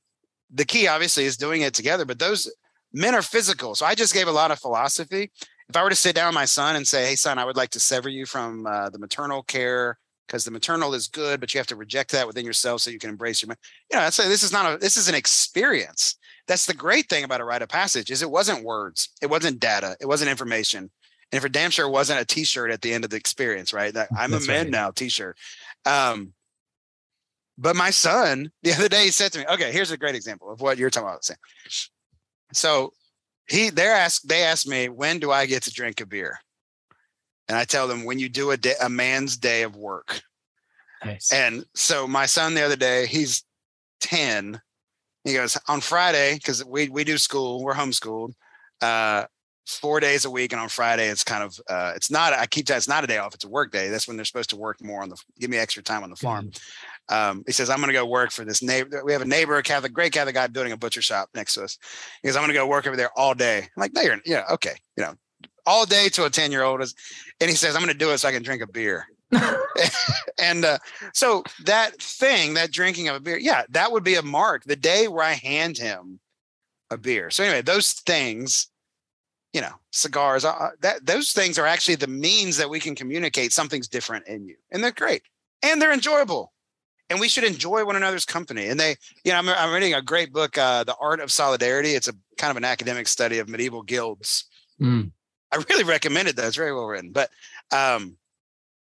the key obviously is doing it together, but those men are physical. So I just gave a lot of philosophy. If I were to sit down with my son and say, "Hey, son, I would like to sever you from uh, the maternal care because the maternal is good, but you have to reject that within yourself so you can embrace your." man. You know, I'd say this is not a this is an experience. That's the great thing about a rite of passage is it wasn't words, it wasn't data, it wasn't information, and for damn sure wasn't a T-shirt at the end of the experience, right? That I'm That's a man right. now T-shirt. Um, but my son the other day he said to me, "Okay, here's a great example of what you're talking about." Sam. So he they're asked they asked me when do I get to drink a beer, and I tell them when you do a day, a man's day of work. Nice. And so my son the other day he's ten. He goes on Friday because we we do school. We're homeschooled. Uh, four days a week and on friday it's kind of uh, it's not i keep that it's not a day off it's a work day that's when they're supposed to work more on the give me extra time on the farm mm-hmm um, he says, I'm going to go work for this neighbor. We have a neighbor, a Catholic, great Catholic guy building a butcher shop next to us. He goes, I'm going to go work over there all day. I'm like, no, you're, yeah, okay. You know, all day to a 10 year old is, and he says, I'm going to do it so I can drink a beer. and uh, so that thing, that drinking of a beer, yeah, that would be a mark the day where I hand him a beer. So anyway, those things, you know, cigars, uh, that those things are actually the means that we can communicate something's different in you, and they're great and they're enjoyable and we should enjoy one another's company. And they, you know, I'm, I'm reading a great book, uh, The Art of Solidarity. It's a kind of an academic study of medieval guilds. Mm. I really recommend it though. It's very well written, but um,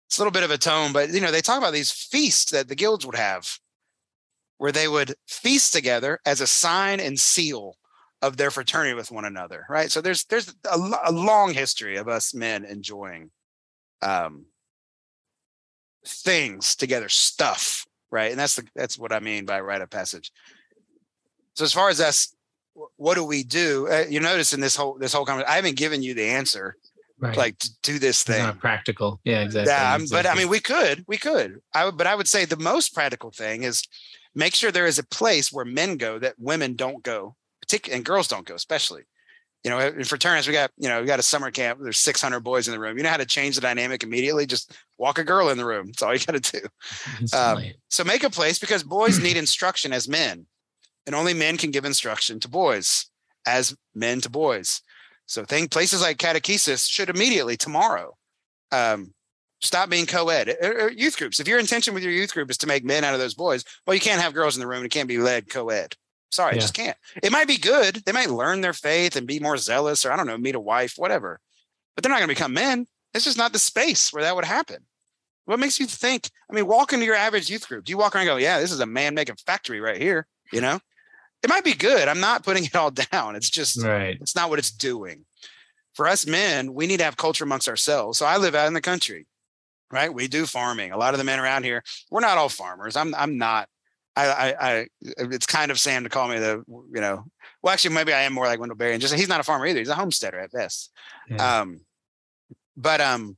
it's a little bit of a tone, but you know, they talk about these feasts that the guilds would have where they would feast together as a sign and seal of their fraternity with one another. Right. So there's, there's a, a long history of us men enjoying um, things together, stuff right? And that's the that's what I mean by rite of passage. So as far as us, what do we do? Uh, you notice in this whole this whole conversation, I haven't given you the answer. Right. Like to do this thing. It's not practical. Yeah, exactly. Yeah, exactly. but I mean, we could, we could. I would, but I would say the most practical thing is make sure there is a place where men go that women don't go, particularly and girls don't go, especially you know, in fraternities, we got, you know, we got a summer camp. There's 600 boys in the room. You know how to change the dynamic immediately? Just walk a girl in the room. That's all you got to do. Um, so make a place because boys need instruction as men, and only men can give instruction to boys as men to boys. So think places like catechesis should immediately tomorrow um, stop being co-ed. Er, er, youth groups. If your intention with your youth group is to make men out of those boys, well, you can't have girls in the room. It can't be led co-ed. Sorry, yeah. I just can't. It might be good. They might learn their faith and be more zealous, or I don't know, meet a wife, whatever. But they're not going to become men. It's just not the space where that would happen. What makes you think? I mean, walk into your average youth group. Do you walk around and go, "Yeah, this is a man making factory right here"? You know, it might be good. I'm not putting it all down. It's just, right. it's not what it's doing. For us men, we need to have culture amongst ourselves. So I live out in the country, right? We do farming. A lot of the men around here, we're not all farmers. I'm, I'm not I, I, I, it's kind of Sam to call me the, you know, well, actually, maybe I am more like Wendell Berry, and just he's not a farmer either. He's a homesteader at best. Yeah. Um, but um,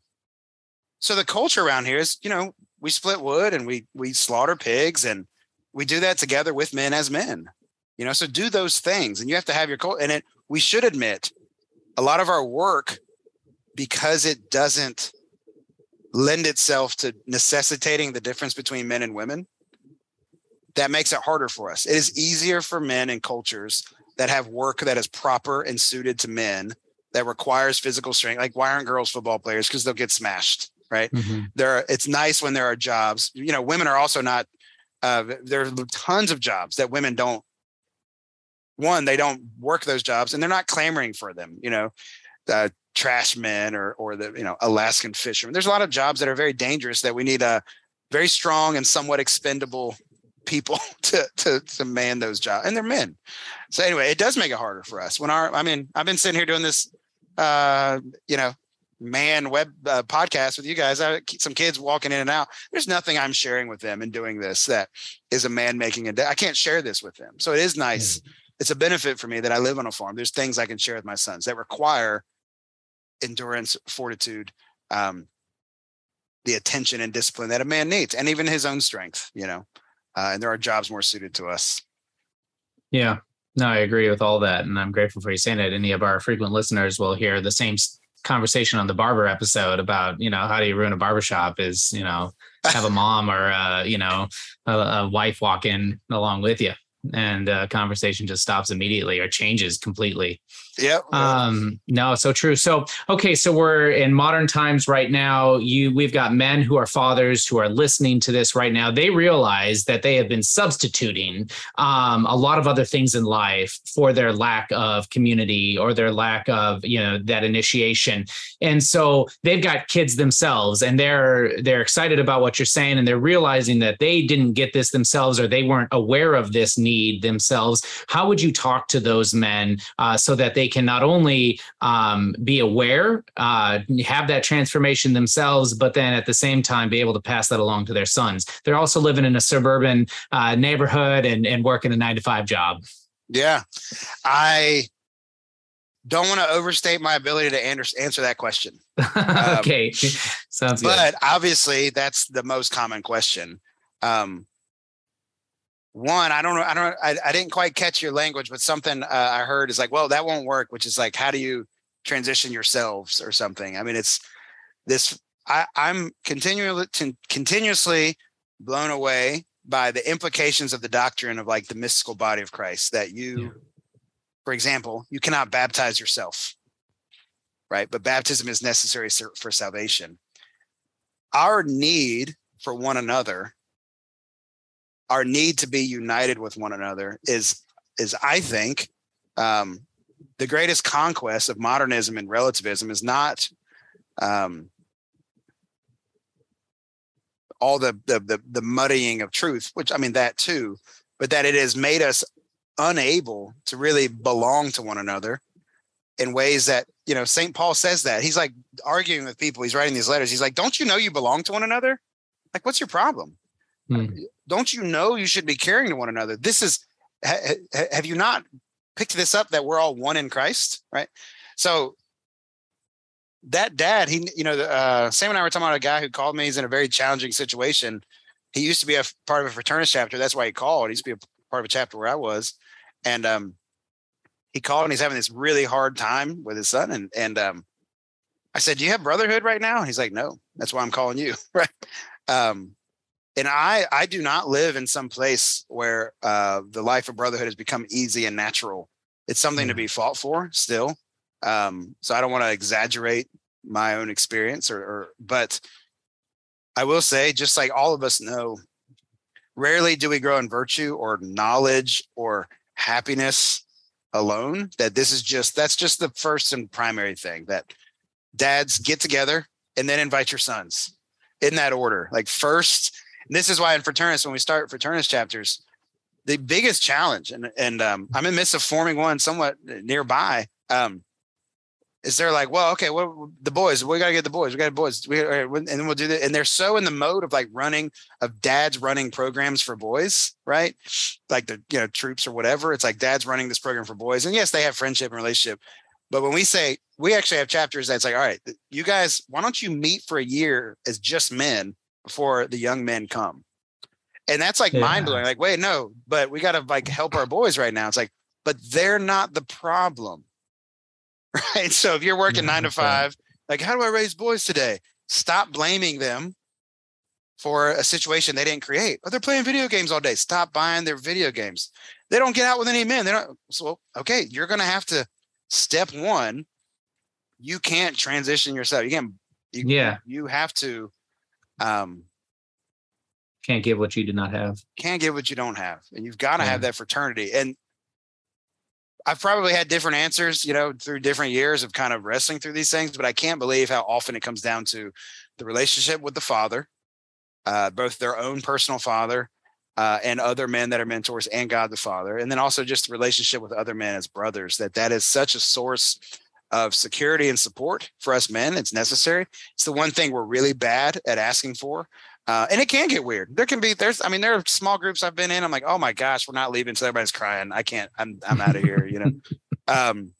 so the culture around here is, you know, we split wood and we we slaughter pigs and we do that together with men as men. You know, so do those things, and you have to have your culture. And it, we should admit, a lot of our work, because it doesn't lend itself to necessitating the difference between men and women that makes it harder for us. It is easier for men in cultures that have work that is proper and suited to men that requires physical strength. Like why aren't girls football players? Because they'll get smashed, right? Mm-hmm. There, are, it's nice when there are jobs. You know, women are also not. Uh, there are tons of jobs that women don't. One, they don't work those jobs, and they're not clamoring for them. You know, uh, trash men or or the you know Alaskan fishermen. There's a lot of jobs that are very dangerous that we need a very strong and somewhat expendable people to to to man those jobs, and they're men. So anyway, it does make it harder for us. When our, I mean, I've been sitting here doing this, uh, you know, man web uh, podcast with you guys. I some kids walking in and out. There's nothing I'm sharing with them in doing this that is a man making a day. I can't share this with them. So it is nice. Mm-hmm. It's a benefit for me that I live on a farm. There's things I can share with my sons that require endurance, fortitude, um, the attention and discipline that a man needs, and even his own strength. You know uh, and there are jobs more suited to us. Yeah, no, I agree with all that, and I'm grateful for you saying it. Any of our frequent listeners will hear the same conversation on the barber episode about you know how do you ruin a barbershop is you know have a mom or uh, you know a, a wife walk in along with you and uh, conversation just stops immediately or changes completely. Yep. Um, no, so true. So, okay, so we're in modern times right now. You, we've got men who are fathers who are listening to this right now. They realize that they have been substituting um, a lot of other things in life for their lack of community or their lack of, you know, that initiation. And so they've got kids themselves, and they're they're excited about what you're saying, and they're realizing that they didn't get this themselves or they weren't aware of this need themselves. How would you talk to those men uh, so that they they can not only um, be aware, uh, have that transformation themselves, but then at the same time be able to pass that along to their sons. They're also living in a suburban uh, neighborhood and, and working a nine to five job. Yeah. I don't want to overstate my ability to answer that question. Um, okay. Sounds good. But obviously, that's the most common question. Um, one i don't know i don't I, I didn't quite catch your language but something uh, i heard is like well that won't work which is like how do you transition yourselves or something? I mean it's this i i'm continually continuously blown away by the implications of the doctrine of like the mystical body of christ that you yeah. for example you cannot baptize yourself right? But baptism is necessary for salvation. Our need for one another our need to be united with one another is is I think um, the greatest conquest of modernism and relativism is not um, all the, the, the the muddying of truth, which I mean that too, but that it has made us unable to really belong to one another in ways that you know St. Paul says that he's like arguing with people. He's writing these letters. He's like, "Don't you know you belong to one another? Like, what's your problem? Hmm don't you know you should be caring to one another? This is, ha, have you not picked this up that we're all one in Christ, right? So that dad, he, you know, uh, Sam and I were talking about a guy who called me. He's in a very challenging situation. He used to be a part of a fraternity chapter. That's why he called. He used to be a part of a chapter where I was, and um, he called and he's having this really hard time with his son. And and um, I said, "Do you have brotherhood right now?" And he's like, "No." That's why I'm calling you, right? Um, and I I do not live in some place where uh, the life of brotherhood has become easy and natural. It's something mm. to be fought for still. Um, so I don't want to exaggerate my own experience, or, or but I will say, just like all of us know, rarely do we grow in virtue or knowledge or happiness alone. That this is just that's just the first and primary thing that dads get together and then invite your sons in that order. Like first and this is why in Fraternus, when we start Fraternus chapters, the biggest challenge, and and um, I'm in midst of forming one somewhat nearby. Um, is they're like, well, okay, well, the boys, we gotta get the boys, we got boys, we, and then we'll do that. And they're so in the mode of like running, of dads running programs for boys, right? Like the you know troops or whatever. It's like dads running this program for boys, and yes, they have friendship and relationship. But when we say we actually have chapters that's like, all right, you guys, why don't you meet for a year as just men before the young men come. And that's like yeah. mind blowing. Like, wait, no, but we got to like help our boys right now. It's like, but they're not the problem. Right. So if you're working yeah, nine to mm-hmm. five, right. like, how do I raise boys today? Stop blaming them for a situation they didn't create. Oh, they're playing video games all day. Stop buying their video games. They don't get out with any men. They don't. So, okay, you're going to have to step one. You can't transition yourself. You can't. You, yeah. You have to um, can't give what you do not have. Can't give what you don't have, and you've got to yeah. have that fraternity. And I've probably had different answers, you know, through different years of kind of wrestling through these things, but I can't believe how often it comes down to the relationship with the father, uh, both their own personal father uh, and other men that are mentors, and God the Father, and then also just the relationship with other men as brothers. That that is such a source of security and support for us men. It's necessary. It's the one thing we're really bad at asking for. Uh, and it can get weird. There can be, there's, I mean, there are small groups I've been in. I'm like, oh my gosh, we're not leaving. So everybody's crying. I can't, I'm, I'm out of here, you know, um,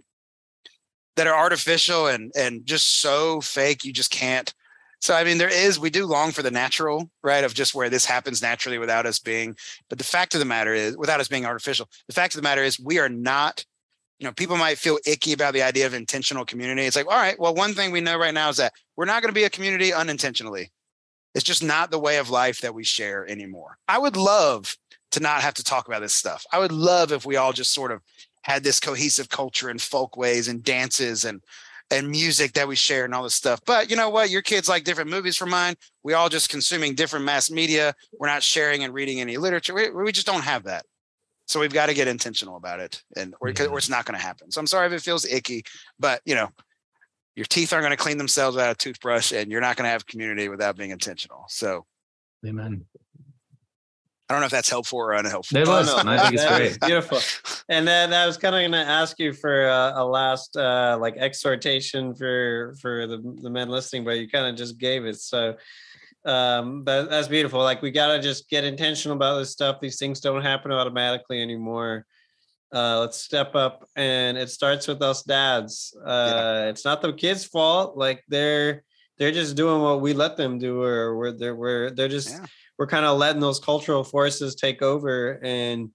that are artificial and, and just so fake. You just can't. So, I mean, there is, we do long for the natural, right? Of just where this happens naturally without us being, but the fact of the matter is, without us being artificial, the fact of the matter is, we are not you know, people might feel icky about the idea of intentional community. It's like, all right, well, one thing we know right now is that we're not going to be a community unintentionally. It's just not the way of life that we share anymore. I would love to not have to talk about this stuff. I would love if we all just sort of had this cohesive culture and folkways and dances and and music that we share and all this stuff. But you know what? Your kids like different movies from mine. We all just consuming different mass media. We're not sharing and reading any literature. We, we just don't have that. So we've got to get intentional about it, and or, yeah. or it's not going to happen. So I'm sorry if it feels icky, but you know, your teeth aren't going to clean themselves without a toothbrush, and you're not going to have community without being intentional. So, amen. I don't know if that's helpful or unhelpful. It was. Oh, no, I think it's great. Beautiful. And then I was kind of going to ask you for a, a last uh, like exhortation for for the, the men listening, but you kind of just gave it. So um, but that's beautiful. Like we got to just get intentional about this stuff. These things don't happen automatically anymore. Uh, let's step up, and it starts with us dads. Uh, yeah. It's not the kids' fault. Like they're they're just doing what we let them do, or we're they're we're they're just yeah we're kind of letting those cultural forces take over and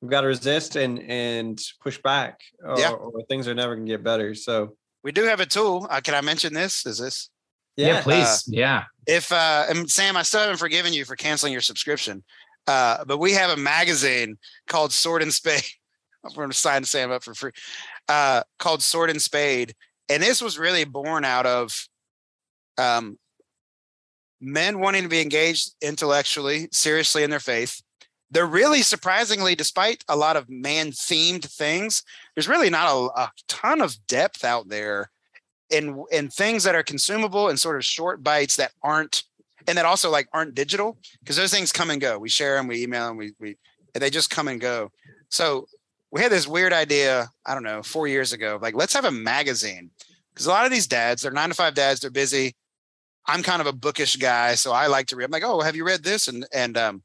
we've got to resist and and push back or, yeah. or things are never to get better so we do have a tool uh, can i mention this is this yeah, yeah please. uh, yeah. if uh and sam i still haven't forgiven you for canceling your subscription uh but we have a magazine called sword and spade. I'm going to sign sam up for free. Uh called sword and spade and this was really born out of um men wanting to be engaged intellectually, seriously in their faith. They're really surprisingly, despite a lot of man themed things, there's really not a, a, ton of depth out there in and things that are consumable and sort of short bites that aren't and that also like aren't digital because those things come and go. We share them, we email them, we we they just come and go. So we had this weird idea, I don't know, four years ago, like let's have a magazine because a lot of these dads, they're nine to five dads, they're busy. I'm kind of a bookish guy, so I like to read. I'm like, oh, have you read this? And and um,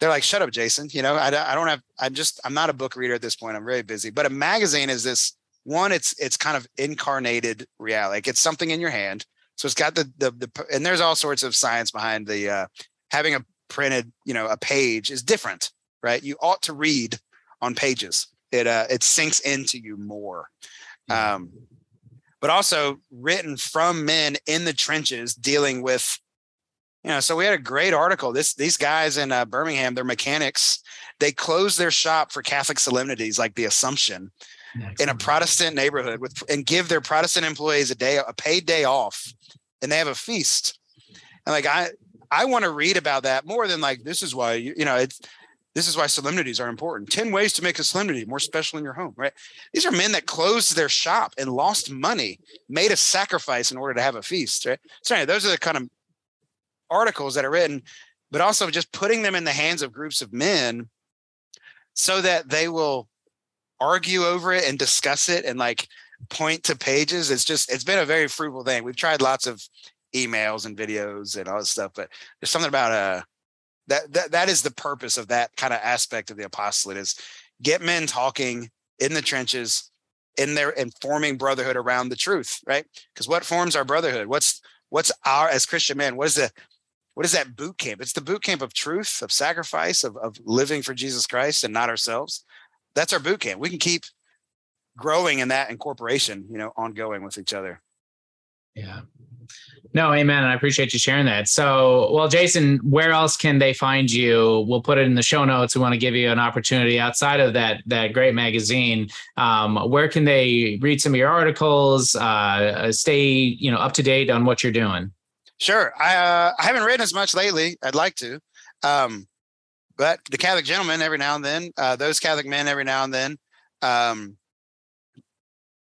they're like, shut up, Jason. You know, I, I don't have. I'm just. I'm not a book reader at this point. I'm very busy. But a magazine is this one. It's it's kind of incarnated reality. Like it's something in your hand. So it's got the the the and there's all sorts of science behind the uh, having a printed. You know, a page is different, right? You ought to read on pages. It uh it sinks into you more. Um, but also written from men in the trenches dealing with you know so we had a great article this these guys in uh, birmingham they're mechanics they close their shop for catholic solemnities like the assumption Excellent. in a protestant neighborhood with and give their protestant employees a day a paid day off and they have a feast and like i i want to read about that more than like this is why you, you know it's this is why solemnities are important. 10 ways to make a solemnity more special in your home, right? These are men that closed their shop and lost money, made a sacrifice in order to have a feast, right? So, anyway, those are the kind of articles that are written, but also just putting them in the hands of groups of men so that they will argue over it and discuss it and like point to pages. It's just, it's been a very fruitful thing. We've tried lots of emails and videos and all this stuff, but there's something about uh, that that that is the purpose of that kind of aspect of the apostolate is get men talking in the trenches in there and forming brotherhood around the truth right because what forms our brotherhood what's what's our as christian men what is the what is that boot camp it's the boot camp of truth of sacrifice of, of living for jesus christ and not ourselves that's our boot camp we can keep growing in that incorporation you know ongoing with each other yeah no, amen. And I appreciate you sharing that. So, well, Jason, where else can they find you? We'll put it in the show notes. We want to give you an opportunity outside of that that great magazine. Um, where can they read some of your articles? Uh, stay, you know, up to date on what you're doing. Sure. I uh, I haven't written as much lately. I'd like to, um, but the Catholic Gentleman every now and then. Uh, those Catholic men every now and then. Um,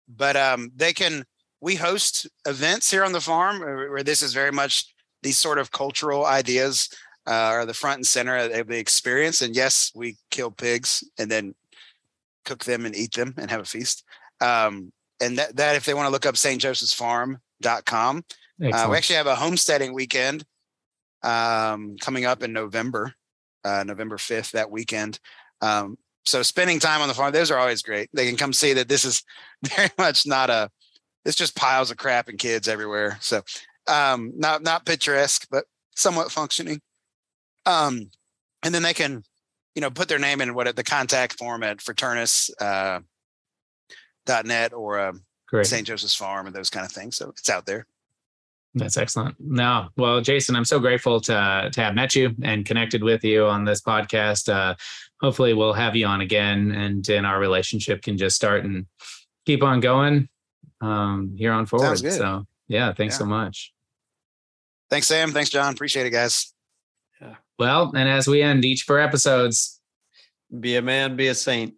but um, they can we host events here on the farm where this is very much these sort of cultural ideas uh, are the front and center of the experience. And yes, we kill pigs and then cook them and eat them and have a feast. Um, and that, that if they want to look up stjosephsfarm.com, uh, we actually have a homesteading weekend um, coming up in November, uh, November 5th, that weekend. Um, so spending time on the farm, those are always great. They can come see that this is very much not a it's just piles of crap and kids everywhere. So um, not not picturesque, but somewhat functioning. Um, and then they can, you know, put their name in what the contact form at Fraternus uh, .net or um, St. Joseph's Farm and those kind of things. So it's out there. That's excellent. No, well, Jason, I'm so grateful to to have met you and connected with you on this podcast. Uh, hopefully, we'll have you on again, and and our relationship can just start and keep on going um, here on forward. So, yeah, thanks yeah. so much. Thanks, Sam. Thanks, John. Appreciate it, guys. Yeah. Well, and as we end each of our episodes, be a man, be a saint.